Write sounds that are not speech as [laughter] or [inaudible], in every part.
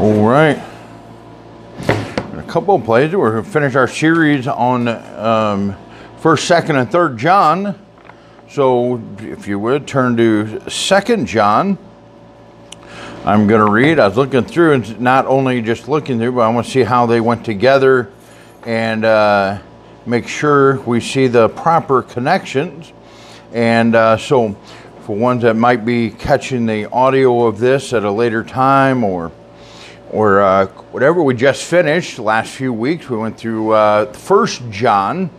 All right. A couple of plays. We're going to finish our series on um, First, Second, and Third John. So, if you would turn to Second John, I'm going to read. I was looking through, and not only just looking through, but I want to see how they went together and uh, make sure we see the proper connections. And uh, so, for ones that might be catching the audio of this at a later time or or uh, whatever we just finished last few weeks we went through uh, first john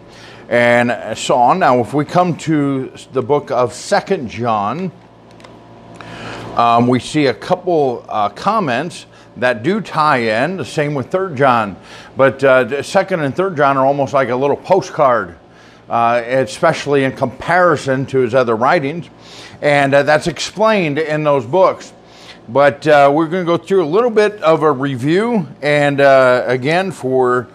and so on now if we come to the book of second john um, we see a couple uh, comments that do tie in. The same with third john. But uh, second and third john are almost like a little postcard uh, especially in comparison to his other writings. And that's explained in those books but uh, we're going to go through a little bit of a review. And uh, again, for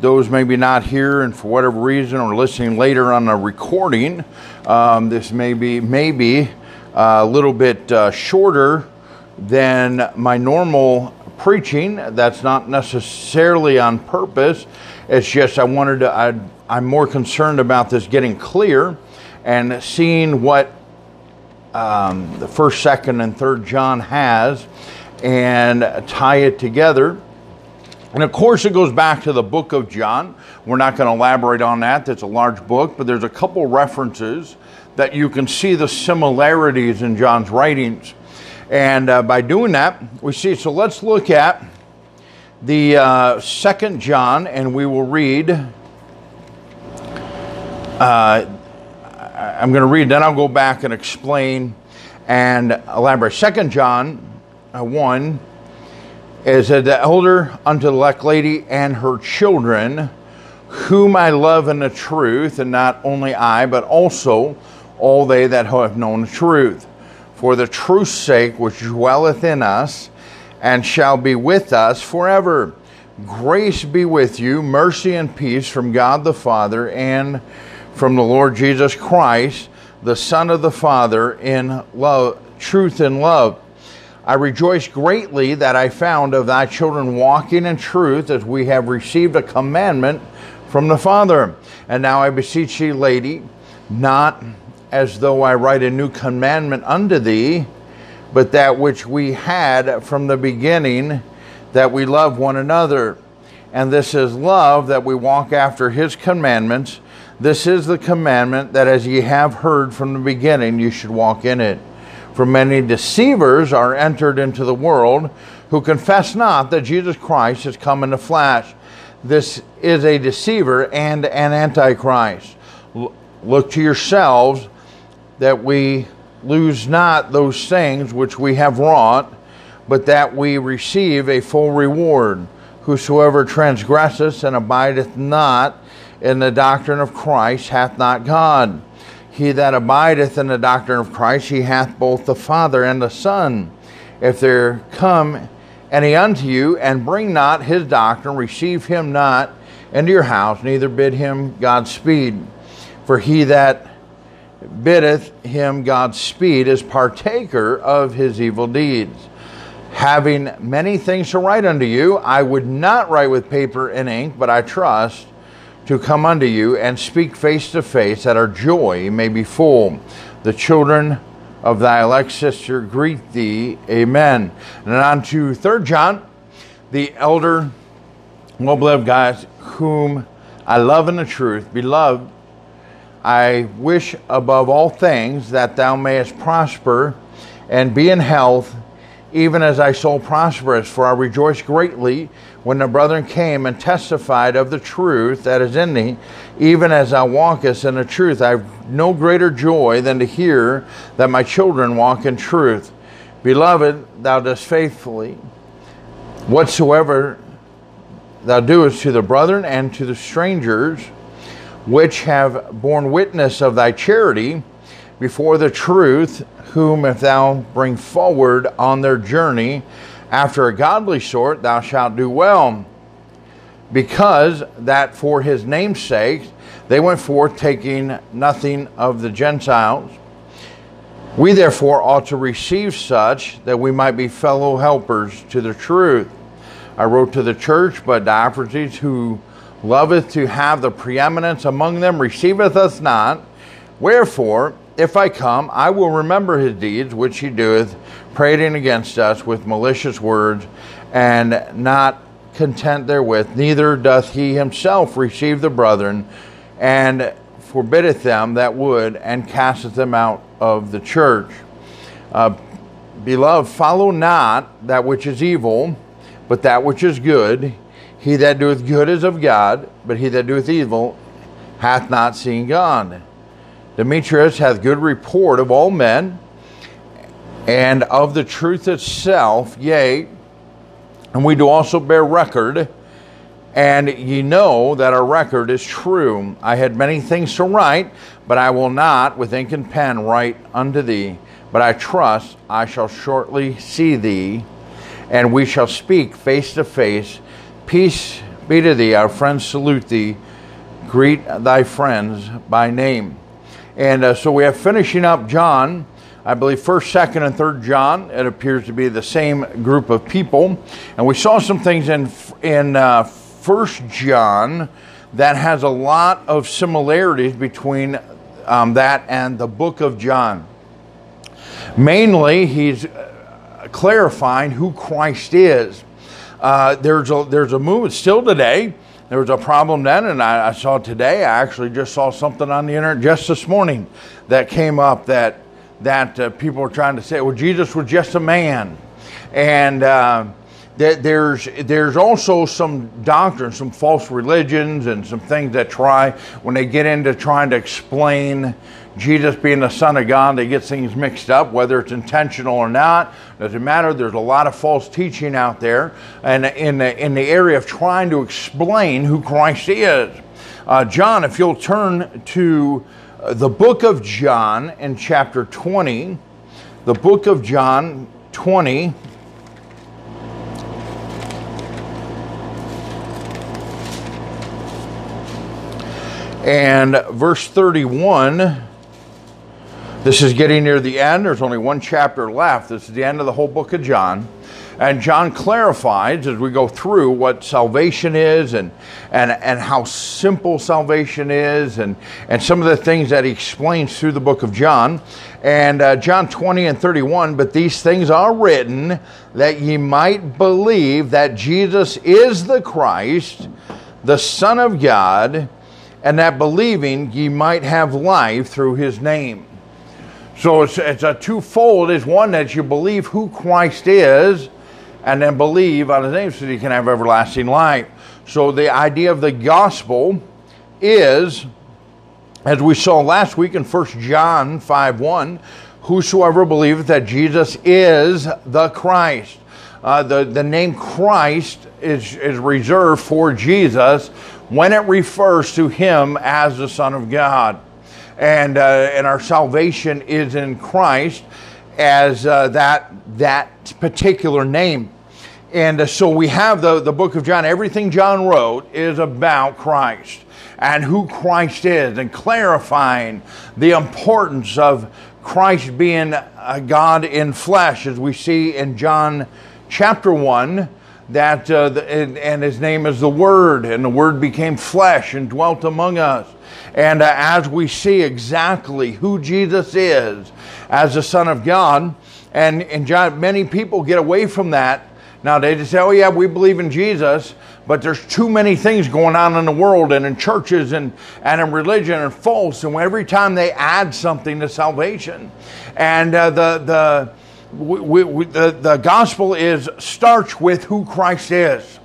those maybe not here and for whatever reason or listening later on a recording, um, this may be maybe a little bit uh, shorter than my normal preaching. That's not necessarily on purpose. It's just I wanted to, I, I'm more concerned about this getting clear and seeing what um, the first, second, and third John has and tie it together. And of course, it goes back to the book of John. We're not going to elaborate on that. That's a large book, but there's a couple references that you can see the similarities in John's writings. And uh, by doing that, we see. So let's look at the uh, second John, and we will read. Uh, I'm going to read, then I'll go back and explain and elaborate. Second John uh, 1 is that the elder unto the elect lady and her children, whom I love in the truth, and not only I, but also all they that have known the truth. For the truth's sake, which dwelleth in us, and shall be with us forever. Grace be with you, mercy and peace from God the Father and from the Lord Jesus Christ, the Son of the Father, in love, truth and love. I rejoice greatly that I found of thy children walking in truth, as we have received a commandment from the Father. And now I beseech thee, lady, not as though I write a new commandment unto thee, but that which we had from the beginning, that we love one another. And this is love, that we walk after his commandments. This is the commandment that as ye have heard from the beginning, you should walk in it. For many deceivers are entered into the world who confess not that Jesus Christ has come in the flesh. This is a deceiver and an antichrist. Look to yourselves that we lose not those things which we have wrought, but that we receive a full reward. Whosoever transgresseth and abideth not in the doctrine of Christ hath not God. He that abideth in the doctrine of Christ, he hath both the Father and the Son. If there come any unto you and bring not his doctrine, receive him not into your house, neither bid him Godspeed. For he that biddeth him Godspeed is partaker of his evil deeds. Having many things to write unto you, I would not write with paper and ink, but I trust to come unto you and speak face to face, that our joy may be full. The children of thy elect sister greet thee. Amen. And on to Third John, the elder, well beloved Gaius, whom I love in the truth. Beloved, I wish above all things that thou mayest prosper and be in health, even as thy soul prospereth. For I rejoice greatly when the brethren came and testified of the truth that is in thee, even as thou walkest in the truth. I have no greater joy than to hear that my children walk in truth. Beloved, thou dost faithfully whatsoever thou doest to the brethren and to the strangers which have borne witness of thy charity before the truth, whom if thou bring forward on their journey, after a godly sort thou shalt do well, because that for his name's sake they went forth taking nothing of the Gentiles. We therefore ought to receive such that we might be fellow helpers to the truth. I wrote to the church, but Diotrephes, who loveth to have the preeminence among them, receiveth us not. Wherefore, if I come, I will remember his deeds which he doeth, prating against us with malicious words, and not content therewith, neither doth he himself receive the brethren, and forbiddeth them that would, and casteth them out of the church. Uh, Beloved, follow not that which is evil, but that which is good. He that doeth good is of God, but he that doeth evil hath not seen God. Demetrius hath good report of all men, and of the truth itself, yea, and we do also bear record, and ye know that our record is true. I had many things to write, but I will not with ink and pen write unto thee. But I trust I shall shortly see thee, and we shall speak face to face. Peace be to thee. Our friends salute thee. Greet thy friends by name. And uh, so we have finishing up John. I believe first, second, and third John. It appears to be the same group of people, and we saw some things in in uh, First John that has a lot of similarities between um, that and the book of John. Mainly, he's uh, clarifying who Christ is. Uh, there's a there's a movement still today. There was a problem then, and I, I, saw today. I actually just saw something on the internet just this morning that came up that that uh, people were trying to say, well, Jesus was just a man, and uh, that there's there's also some doctrine, some false religions, and some things that try when they get into trying to explain Jesus being the Son of God, they get things mixed up, whether it's intentional or not. Doesn't matter. There's a lot of false teaching out there, and in the in the area of trying to explain who Christ is. Uh, John, if you'll turn to uh, the book of John in chapter 20, the book of John 20. And verse 31 this is getting near the end. There's only one chapter left. This is the end of the whole book of John. And John clarifies as we go through what salvation is and, and, and how simple salvation is and, and some of the things that he explains through the book of John. And uh, John 20 and 31, but these things are written that ye might believe that Jesus is the Christ, the Son of God, and that believing ye might have life through his name. So it's, it's a twofold. Is one that you believe who Christ is, and then believe on His name so you can have everlasting life. So the idea of the gospel is, as we saw last week in 1 John 5 1, whosoever believeth that Jesus is the Christ. Uh, the, the name Christ is, is reserved for Jesus when it refers to him as the Son of God and uh, and our salvation is in Christ as uh, that that particular name. And uh, so we have the, the book of John. Everything John wrote is about Christ and who Christ is and clarifying the importance of Christ being a God in flesh, as we see in John chapter 1 that uh, the, and, and, his name is the Word, and the Word became flesh and dwelt among us. And uh, as we see exactly who Jesus is as the Son of God, and, and John, many people get away from that. Now they just say, oh, yeah, we believe in Jesus, but there's too many things going on in the world and in churches and, and in religion and false. And every time they add something to salvation, and uh, the, the, we, we, the, the gospel is starts with who Christ is.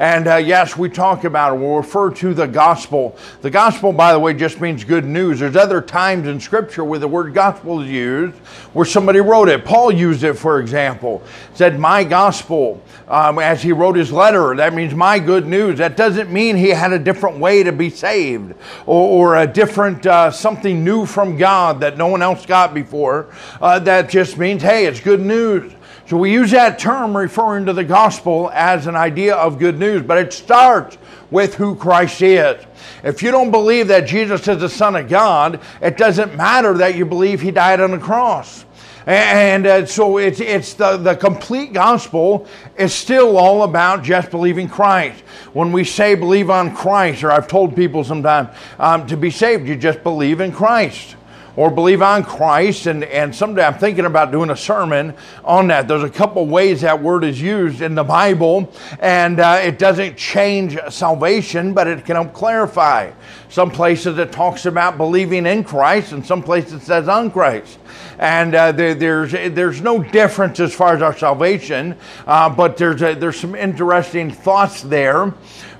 And uh, yes, we talk about it. We'll refer to the gospel. The gospel, by the way, just means good news. There's other times in Scripture where the word gospel is used, where somebody wrote it. Paul used it, for example, said, "My gospel." Um, as he wrote his letter, that means my good news. That doesn't mean he had a different way to be saved or, or a different uh, something new from God that no one else got before. Uh, that just means, hey, it's good news. So we use that term referring to the gospel as an idea of good news, but it starts with who Christ is. If you don't believe that Jesus is the Son of God, it doesn't matter that you believe He died on the cross. And uh, so it's, it's the, the complete gospel is still all about just believing Christ. When we say believe on Christ, or I've told people sometimes um, to be saved, you just believe in Christ or believe on Christ. And, and someday I'm thinking about doing a sermon on that. There's a couple ways that word is used in the Bible, and uh, it doesn't change salvation, but it can help clarify. Some places it talks about believing in Christ, and some places it says on Christ. And uh, there, there's, there's no difference as far as our salvation, uh, but there's, a, there's some interesting thoughts there.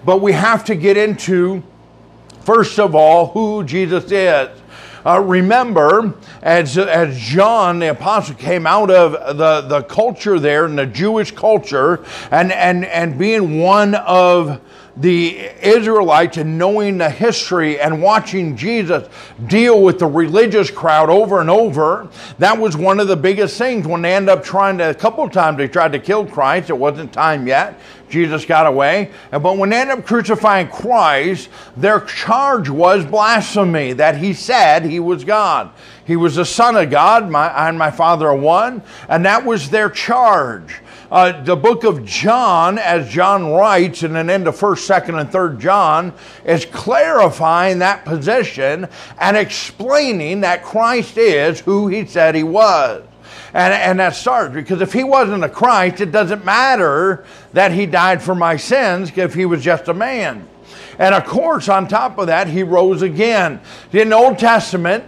But we have to get into, first of all, who Jesus is. Uh, remember, as, as John the Apostle came out of the, the culture there, in the Jewish culture, and, and, and being one of the Israelites and knowing the history and watching Jesus deal with the religious crowd over and over, that was one of the biggest things when they end up trying to, a couple of times they tried to kill Christ. It wasn't time yet. Jesus got away. But when they end up crucifying Christ, their charge was blasphemy, that he said he was God. He was the Son of God, my, and my Father are one, and that was their charge. Uh, the book of John, as John writes in an end of 1st, 2nd, and 3rd John, is clarifying that position and explaining that Christ is who he said he was. And, and that starts because if he wasn't a Christ, it doesn't matter that he died for my sins if he was just a man. And of course, on top of that, he rose again. In the Old Testament,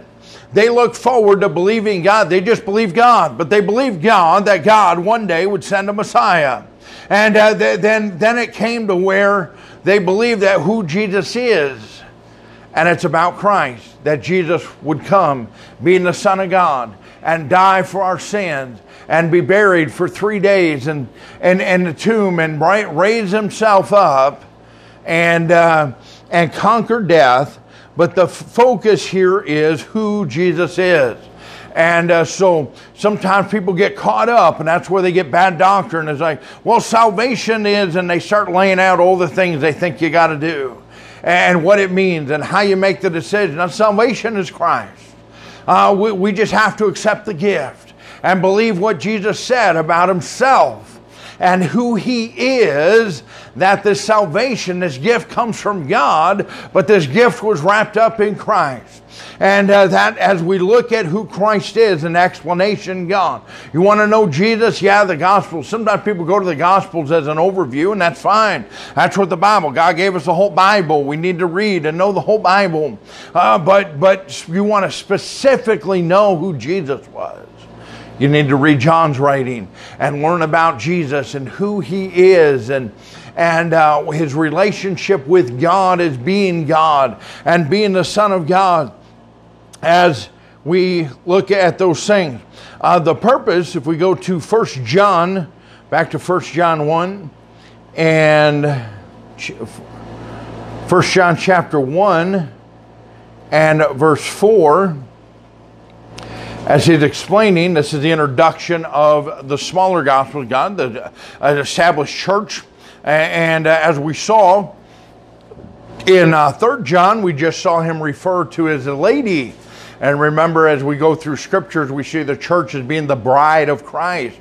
they look forward to believing God. They just believe God, but they believe God that God one day would send a Messiah. And uh, th- then, then it came to where they believe that who Jesus is, and it's about Christ, that Jesus would come, being the Son of God, and die for our sins, and be buried for three days in, in, in the tomb, and raise himself up, and, uh, and conquer death but the focus here is who Jesus is. And uh, so sometimes people get caught up, and that's where they get bad doctrine. It's like, well, salvation is, and they start laying out all the things they think you got to do, and what it means, and how you make the decision. Now, salvation is Christ. Uh, we, we just have to accept the gift and believe what Jesus said about himself and who He is, that this salvation, this gift comes from God, but this gift was wrapped up in Christ. And uh, that as we look at who Christ is, an explanation God. You want to know Jesus? Yeah, the Gospels. Sometimes people go to the Gospels as an overview, and that's fine. That's what the Bible. God gave us the whole Bible. We need to read and know the whole Bible. Uh, but but you want to specifically know who Jesus was. You need to read John's writing and learn about Jesus and who he is and and uh, his relationship with God as being God and being the Son of God as we look at those things. Uh, the purpose, if we go to First John, back to First John 1 and First John chapter 1 and verse 4 as he's explaining, this is the introduction of the smaller gospel of God, the uh, established church. And uh, as we saw in uh, 3 John, we just saw him refer to as a lady. And remember, as we go through scriptures, we see the church as being the bride of Christ.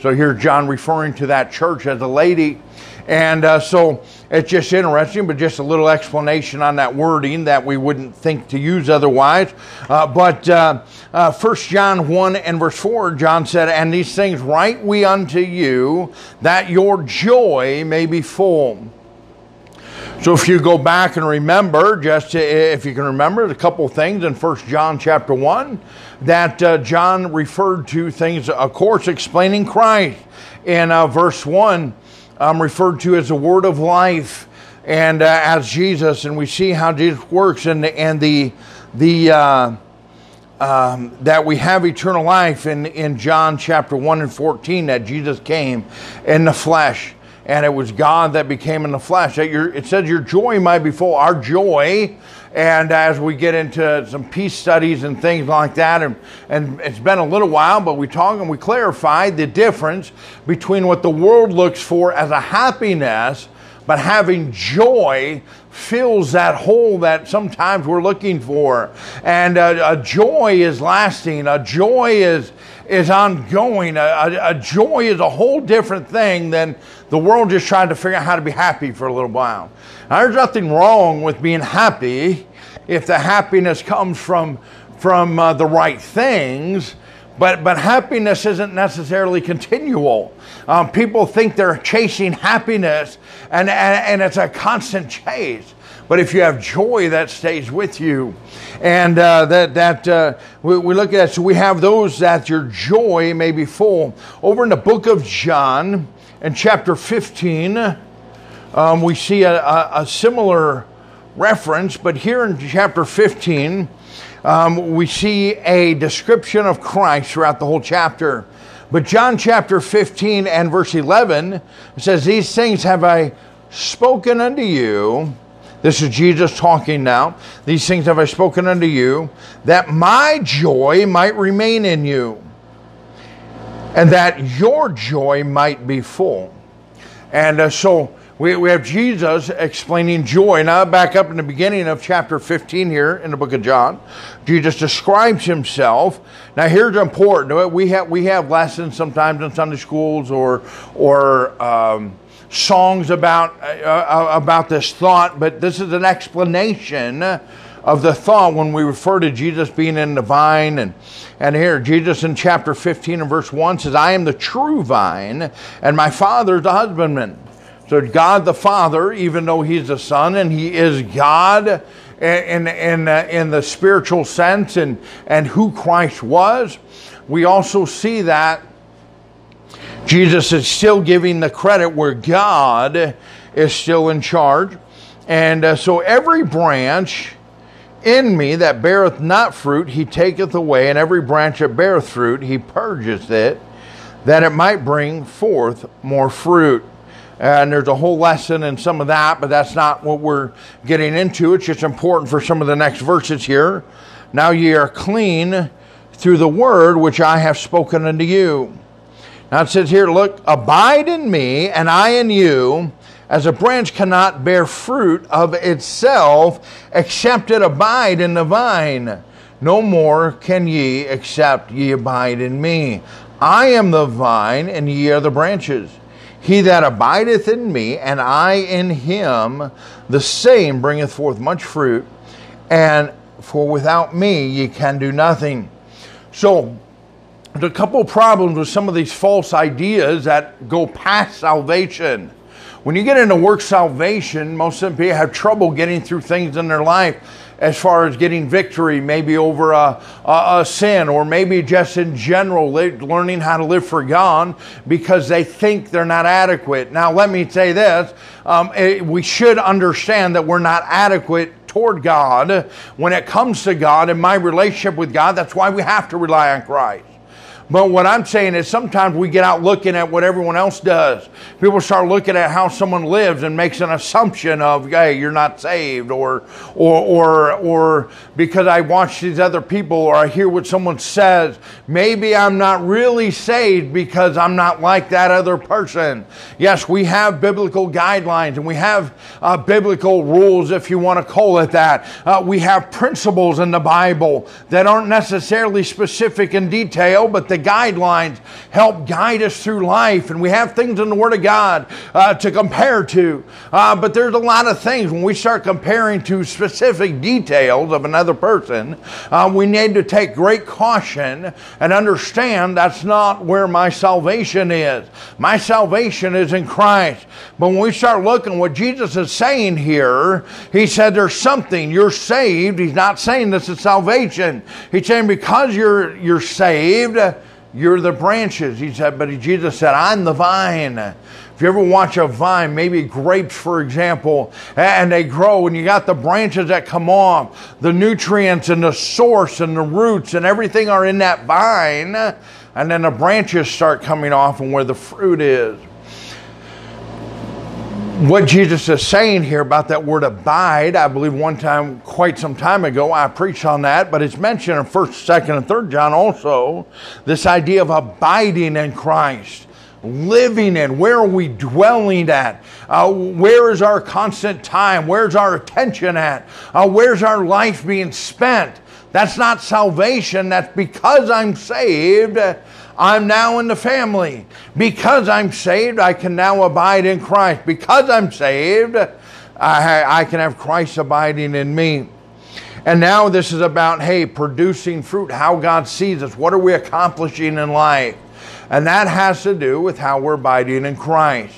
So here, John referring to that church as a lady. And uh, so it's just interesting, but just a little explanation on that wording that we wouldn't think to use otherwise. Uh, but uh, uh, 1 John 1 and verse 4, John said, And these things write we unto you, that your joy may be full. So if you go back and remember, just to, if you can remember, a couple things in 1 John chapter 1, that uh, John referred to things, of course, explaining Christ. In uh, verse 1, um, referred to as the word of life and uh, as Jesus, and we see how Jesus works and, and the, the, uh, um, that we have eternal life in, in John chapter 1 and 14, that Jesus came in the flesh and it was God that became in the flesh. That your, it says your joy might be full. Our joy, and as we get into some peace studies and things like that, and, and it's been a little while, but we talk and we clarify the difference between what the world looks for as a happiness, but having joy fills that hole that sometimes we're looking for. And a, a joy is lasting. A joy is is ongoing. A, a, a, joy is a whole different thing than the world just trying to figure out how to be happy for a little while. Now, there's nothing wrong with being happy if the happiness comes from from uh, the right things. But, but happiness isn't necessarily continual. Um, people think they're chasing happiness, and, and, and it's a constant chase. But if you have joy, that stays with you. And uh, that, that uh, we, we, look at, so we have those that your joy may be full. Over in the book of John, in chapter 15, um, we see a, a, a, similar reference, but here in chapter 15, um, we see a description of Christ throughout the whole chapter. But John chapter 15 and verse 11 says, These things have I spoken unto you this is Jesus talking now. These things have I spoken unto you, that my joy might remain in you, and that your joy might be full. And uh, so we, we have Jesus explaining joy. Now, back up in the beginning of chapter 15 here in the book of John, Jesus describes himself. Now, here's important. We have, we have lessons sometimes in Sunday schools or, or, um, songs about, uh, uh, about this thought, but this is an explanation of the thought when we refer to Jesus being in the vine. And, and here, Jesus in chapter 15 and verse 1 says, I am the true vine, and my Father is the husbandman. So, God the Father, even though He's the Son and He is God in, in, uh, in the spiritual sense and, and who Christ was, we also see that Jesus is still giving the credit where God is still in charge. And uh, so every branch in me that beareth not fruit, he taketh away, and every branch that beareth fruit, he purgeth it, that it might bring forth more fruit. And there's a whole lesson in some of that, but that's not what we're getting into. It's just important for some of the next verses here. Now ye are clean through the word which I have spoken unto you. Now it says here, look, abide in me and I in you, as a branch cannot bear fruit of itself except it abide in the vine. No more can ye except ye abide in me. I am the vine, and ye are the branches. He that abideth in me, and I in him, the same bringeth forth much fruit. And for without me ye can do nothing. So, a couple problems with some of these false ideas that go past salvation. When you get into work salvation, most people have trouble getting through things in their life as far as getting victory, maybe over a, a, a, sin, or maybe just in general learning how to live for God because they think they're not adequate. Now, let me say this um, it, we should understand that we're not adequate toward God when it comes to God and my relationship with God. That's why we have to rely on Christ. But what I'm saying is sometimes we get out looking at what everyone else does. People start looking at how someone lives and makes an assumption of, hey, you're not saved, or or or or because I watch these other people or I hear what someone says, maybe I'm not really saved because I'm not like that other person. Yes, we have biblical guidelines and we have uh, biblical rules, if you want to call it that. Uh, we have principles in the Bible that aren't necessarily specific in detail, but the guidelines help guide us through life. And we have things in the Word of God uh, to compare to. Uh, but there's a lot of things when we start comparing to specific details of another person, uh, we need to take great caution and understand that's not where my salvation is. My salvation is in Christ. But when we start looking what Jesus is saying here, he said there's something. You're saved. He's not saying this is salvation. He's saying because you're you're saved, you're the branches. He said, but Jesus said, I'm the vine. If you ever watch a vine, maybe grapes, for example, and they grow, and you got the branches that come off, the nutrients and the source and the roots and everything are in that vine, and then the branches start coming off and where the fruit is what Jesus is saying here about that word abide, I believe one time, quite some time ago, I preached on that, but it's mentioned in 1st, 2nd, and 3rd John also. This idea of abiding in Christ, living in. Where are we dwelling at? Uh, where is our constant time? Where's our attention at? Uh, where's our life being spent? That's not salvation. That's because I'm saved. I'm now in the family. Because I'm saved, I can now abide in Christ. Because I'm saved, I, I can have Christ abiding in me. And now this is about, hey, producing fruit, how God sees us. What are we accomplishing in life? And that has to do with how we're abiding in Christ.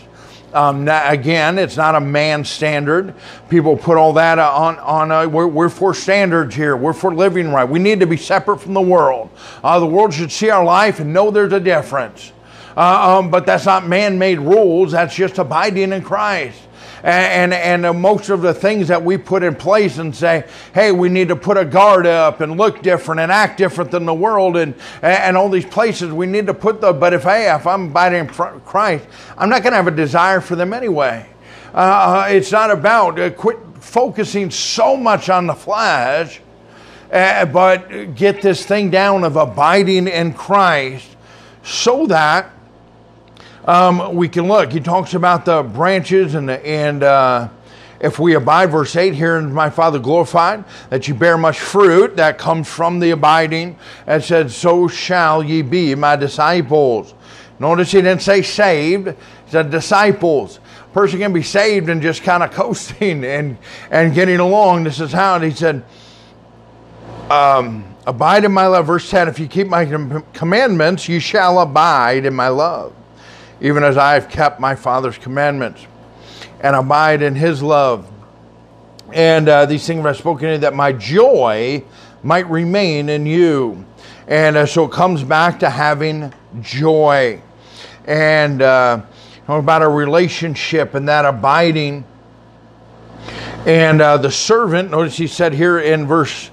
Um, again, it's not a man standard. People put all that on. on a, we're, we're, for standards here. We're for living right. We need to be separate from the world. Uh, the world should see our life and know there's a difference. Uh, um, but that's not man made rules, that's just abiding in Christ and, and, and most of the things that we put in place and say, hey, we need to put a guard up and look different and act different than the world and, and all these places we need to put the, but if, hey, if I'm abiding in Christ, I'm not going to have a desire for them anyway. Uh, it's not about uh, quit focusing so much on the flesh, uh, but get this thing down of abiding in Christ so that um, we can look. He talks about the branches and and uh, if we abide, verse eight, here is my Father glorified, that you bear much fruit that comes from the abiding, and said, so shall ye be my disciples. Notice he didn't say saved; he said disciples. A person can be saved and just kind of [laughs] coasting and and getting along. This is how he said. Um, abide in my love. Verse 10 If you keep my commandments, you shall abide in my love even as I have kept my Father's commandments and abide in his love. And uh, these things I've spoken that my joy might remain in you. And uh, so it comes back to having joy and uh, about a relationship and that abiding. And uh, the servant, notice he said here in verse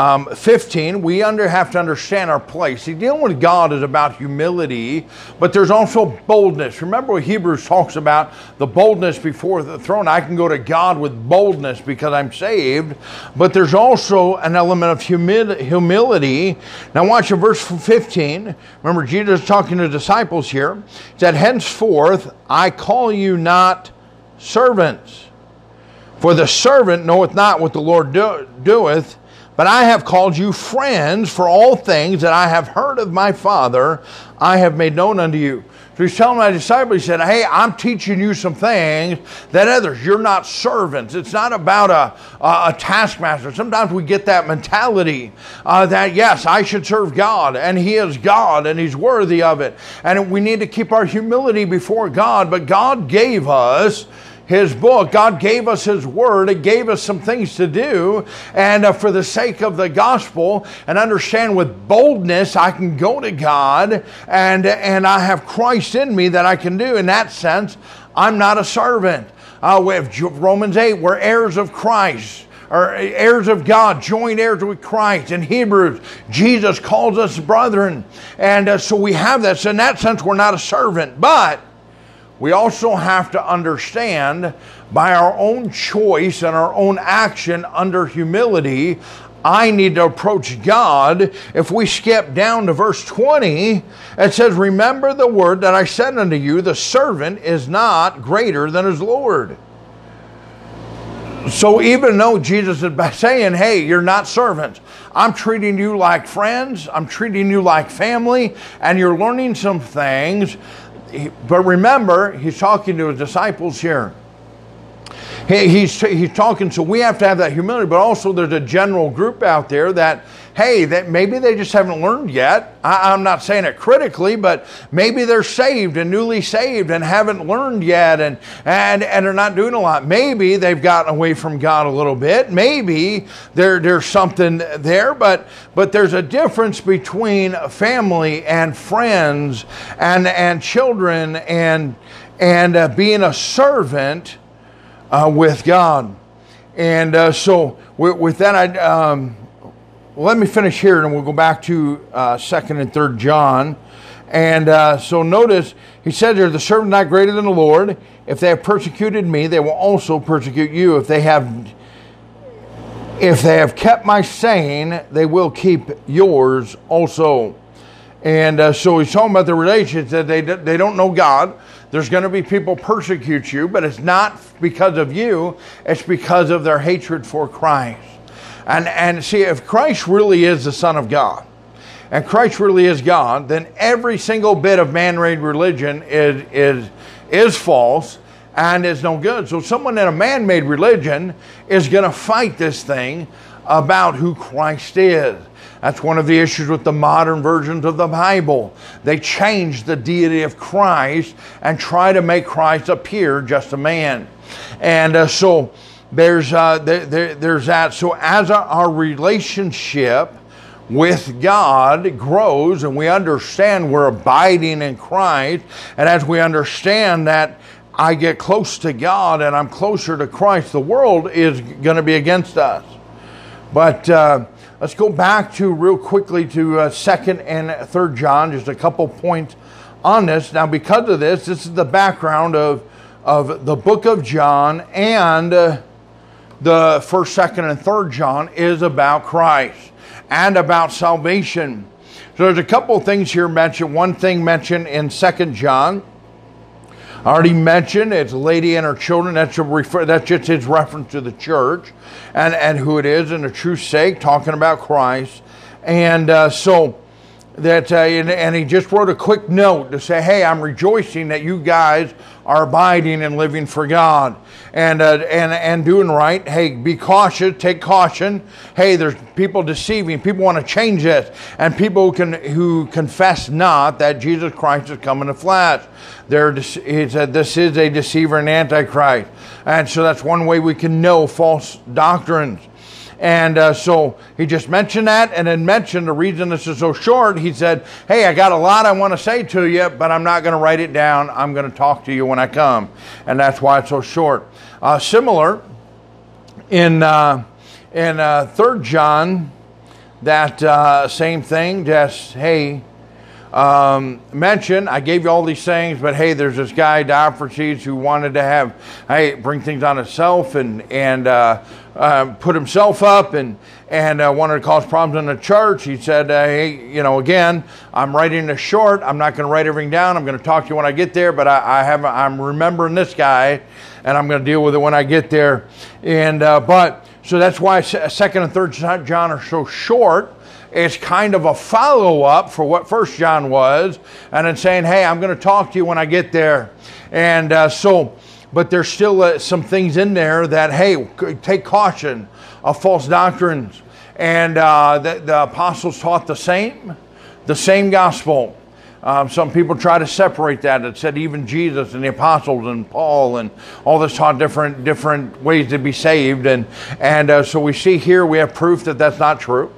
um, 15, we under, have to understand our place. See, dealing with God is about humility, but there's also boldness. Remember what Hebrews talks about the boldness before the throne. I can go to God with boldness because I'm saved, but there's also an element of humi- humility. Now, watch in verse 15. Remember, Jesus talking to disciples here. He said, Henceforth, I call you not servants. For the servant knoweth not what the Lord do- doeth, but I have called you friends, for all things that I have heard of my Father, I have made known unto you. So he's telling my disciples, he said, Hey, I'm teaching you some things that others, you're not servants. It's not about a, a, a taskmaster. Sometimes we get that mentality uh, that, yes, I should serve God, and He is God, and He's worthy of it. And we need to keep our humility before God, but God gave us his book. God gave us His Word. It gave us some things to do. And uh, for the sake of the gospel and understand with boldness, I can go to God and, and I have Christ in me that I can do. In that sense, I'm not a servant. Uh, we have Romans 8, we're heirs of Christ or heirs of God, joint heirs with Christ. In Hebrews, Jesus calls us brethren. And uh, so we have that. So in that sense, we're not a servant. But we also have to understand by our own choice and our own action under humility, I need to approach God. If we skip down to verse 20, it says, Remember the word that I said unto you, the servant is not greater than his Lord. So even though Jesus is saying, Hey, you're not servants, I'm treating you like friends, I'm treating you like family, and you're learning some things but remember, he's talking to his disciples here. He, he's, he's talking, so we have to have that humility, but also there's a general group out there that, hey, that maybe they just haven't learned yet. I, I'm not saying it critically, but maybe they're saved and newly saved and haven't learned yet and, and, and are not doing a lot. Maybe they've gotten away from God a little bit. Maybe there, there's something there, but, but there's a difference between family and friends and, and children and, and uh, being a servant uh, with God. And uh, so, with, with that, I, um, let me finish here and we'll go back to uh, 2nd and 3rd John. And uh, so, notice he said there, the servant not greater than the Lord. If they have persecuted me, they will also persecute you. If they have if they have kept my saying, they will keep yours also. And uh, so he's talking about the relationship that they, they don't know God. There's going to be people persecute you, but it's not because of you, it's because of their hatred for Christ. And, and see, if Christ really is the Son of God, and Christ really is God, then every single bit of man-made religion is, is, is false and is no good. So someone in a man-made religion is going to fight this thing about who Christ is. That's one of the issues with the modern versions of the Bible. They change the deity of Christ and try to make Christ appear just a man. And uh, so there's, uh, there, there, there's that. So as our, relationship with God grows and we understand we're abiding in Christ, and as we understand that I get close to God and I'm closer to Christ, the world is going to be against us. But uh, let's go back to real quickly to uh, second and third John, just a couple points on this. Now, because of this, this is the background of of the book of John and uh, the first, second, and third John is about Christ and about salvation. So there's a couple of things here mentioned. One thing mentioned in Second John. I already mentioned it's lady and her children. That's, a refer, that's just his reference to the church and, and who it is and the true sake, talking about Christ. And uh, so that, uh, and, and he just wrote a quick note to say, hey, I'm rejoicing that you guys are abiding and living for God and, uh, and, and doing right. Hey, be cautious, take caution. Hey, there's people deceiving. People want to change this. And people who, can, who confess not that Jesus Christ is coming to flesh. They're, he said, this is a deceiver and antichrist. And so that's one way we can know false doctrines. And uh, so he just mentioned that and then mentioned the reason this is so short. He said, Hey, I got a lot I want to say to you, but I'm not going to write it down. I'm going to talk to you when I come. And that's why it's so short. Uh, similar in, uh, in uh, 3 John, that uh, same thing, just, hey, um, mention. I gave you all these things, but hey, there's this guy Diotrephes who wanted to have hey bring things on himself and and uh, uh, put himself up and and uh, wanted to cause problems in the church. He said, uh, hey, you know, again, I'm writing this short. I'm not going to write everything down. I'm going to talk to you when I get there, but I, I have I'm remembering this guy, and I'm going to deal with it when I get there. And uh, but so that's why second and third John are so short it's kind of a follow up for what First John was, and it's saying, "Hey, I'm going to talk to you when I get there." And uh, so, but there's still uh, some things in there that, hey, take caution of false doctrines. And uh, the, the, apostles taught the same, the same gospel. Um, some people try to separate that. It said even Jesus and the apostles and Paul and all this taught different different ways to be saved. And and uh, so we see here we have proof that that's not true.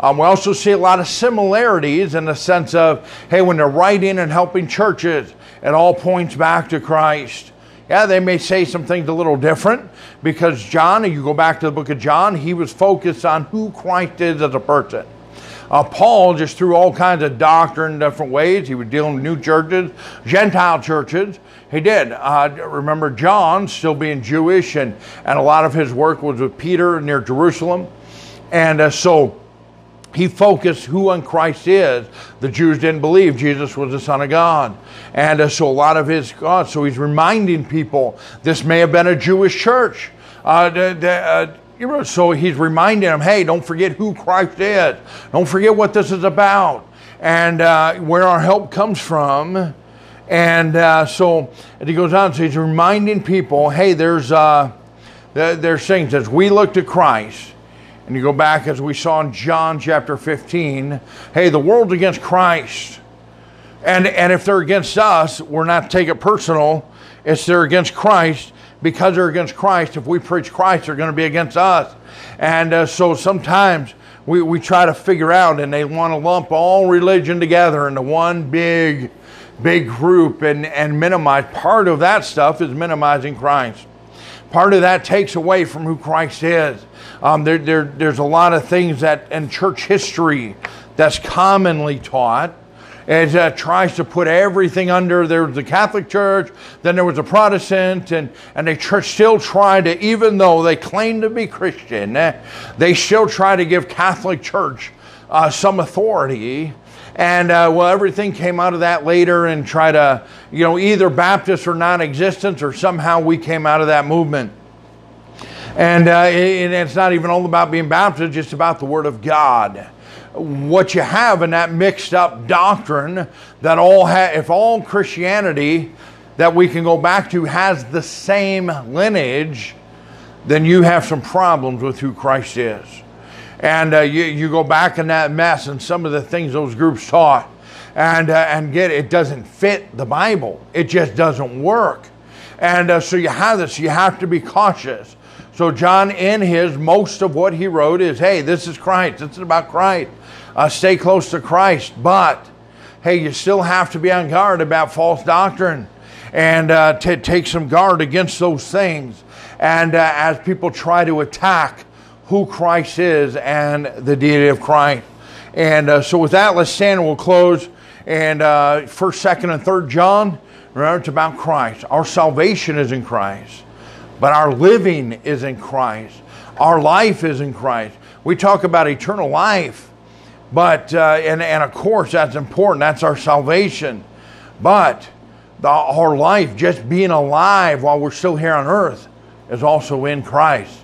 Um, we also see a lot of similarities in the sense of, hey, when they're writing and helping churches, it all points back to Christ. Yeah, they may say some things a little different because John, if you go back to the book of John, he was focused on who Christ is as a person. Uh, Paul just threw all kinds of doctrine in different ways. He was dealing with new churches, Gentile churches. He did. Uh, remember John still being Jewish, and, and a lot of his work was with Peter near Jerusalem. And uh, so he focused who on Christ is. The Jews didn't believe Jesus was the Son of God. And uh, so a lot of his God, so he's reminding people this may have been a Jewish church. Uh, the, the, uh, so he's reminding them, hey, don't forget who Christ is. Don't forget what this is about and uh, where our help comes from. And uh, so and he goes on, so he's reminding people, hey, there's, uh, there's things as we look to Christ and you go back as we saw in John chapter 15, hey, the world's against Christ. And, and if they're against us, we're not to take it personal. It's they're against Christ. Because they're against Christ, if we preach Christ, they're going to be against us. And uh, so sometimes we, we try to figure out, and they want to lump all religion together into one big, big group and, and minimize. Part of that stuff is minimizing Christ. Part of that takes away from who Christ is. Um, there, there, there's a lot of things that in church history that's commonly taught. It uh, tries to put everything under there was the Catholic Church, then there was a Protestant, and, and the church still tried to, even though they claim to be Christian, eh, they still try to give Catholic Church uh, some authority. And uh, well, everything came out of that later and try to, you know, either Baptist or non existence, or somehow we came out of that movement. And, uh, and it's not even all about being baptized, just about the Word of God. What you have in that mixed up doctrine that all ha- if all Christianity that we can go back to has the same lineage, then you have some problems with who Christ is. And uh, you, you go back in that mess and some of the things those groups taught and, uh, and get it doesn't fit the Bible. It just doesn't work. And uh, so you have this, you have to be cautious. So, John, in his, most of what he wrote is hey, this is Christ. This is about Christ. Uh, stay close to Christ. But, hey, you still have to be on guard about false doctrine and uh, take some guard against those things. And uh, as people try to attack who Christ is and the deity of Christ. And uh, so, with that, let's stand and we'll close. And uh, first, second, and third John, remember, it's about Christ. Our salvation is in Christ but our living is in Christ. Our life is in Christ. We talk about eternal life, but, uh, and, and of course, that's important. That's our salvation. But the, our life, just being alive while we're still here on earth, is also in Christ.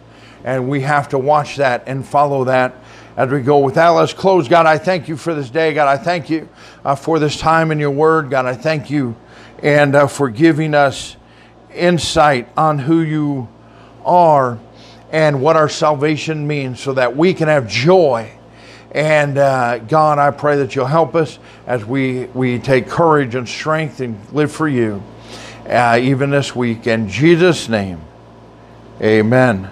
And we have to watch that and follow that as we go. With that, let's close. God, I thank you for this day. God, I thank you uh, for this time in your word. God, I thank you and uh, for giving us insight on who you are and what our salvation means so that we can have joy. And uh, God, I pray that you'll help us as we, we take courage and strength and live for you, uh, even this week. In Jesus' name, amen.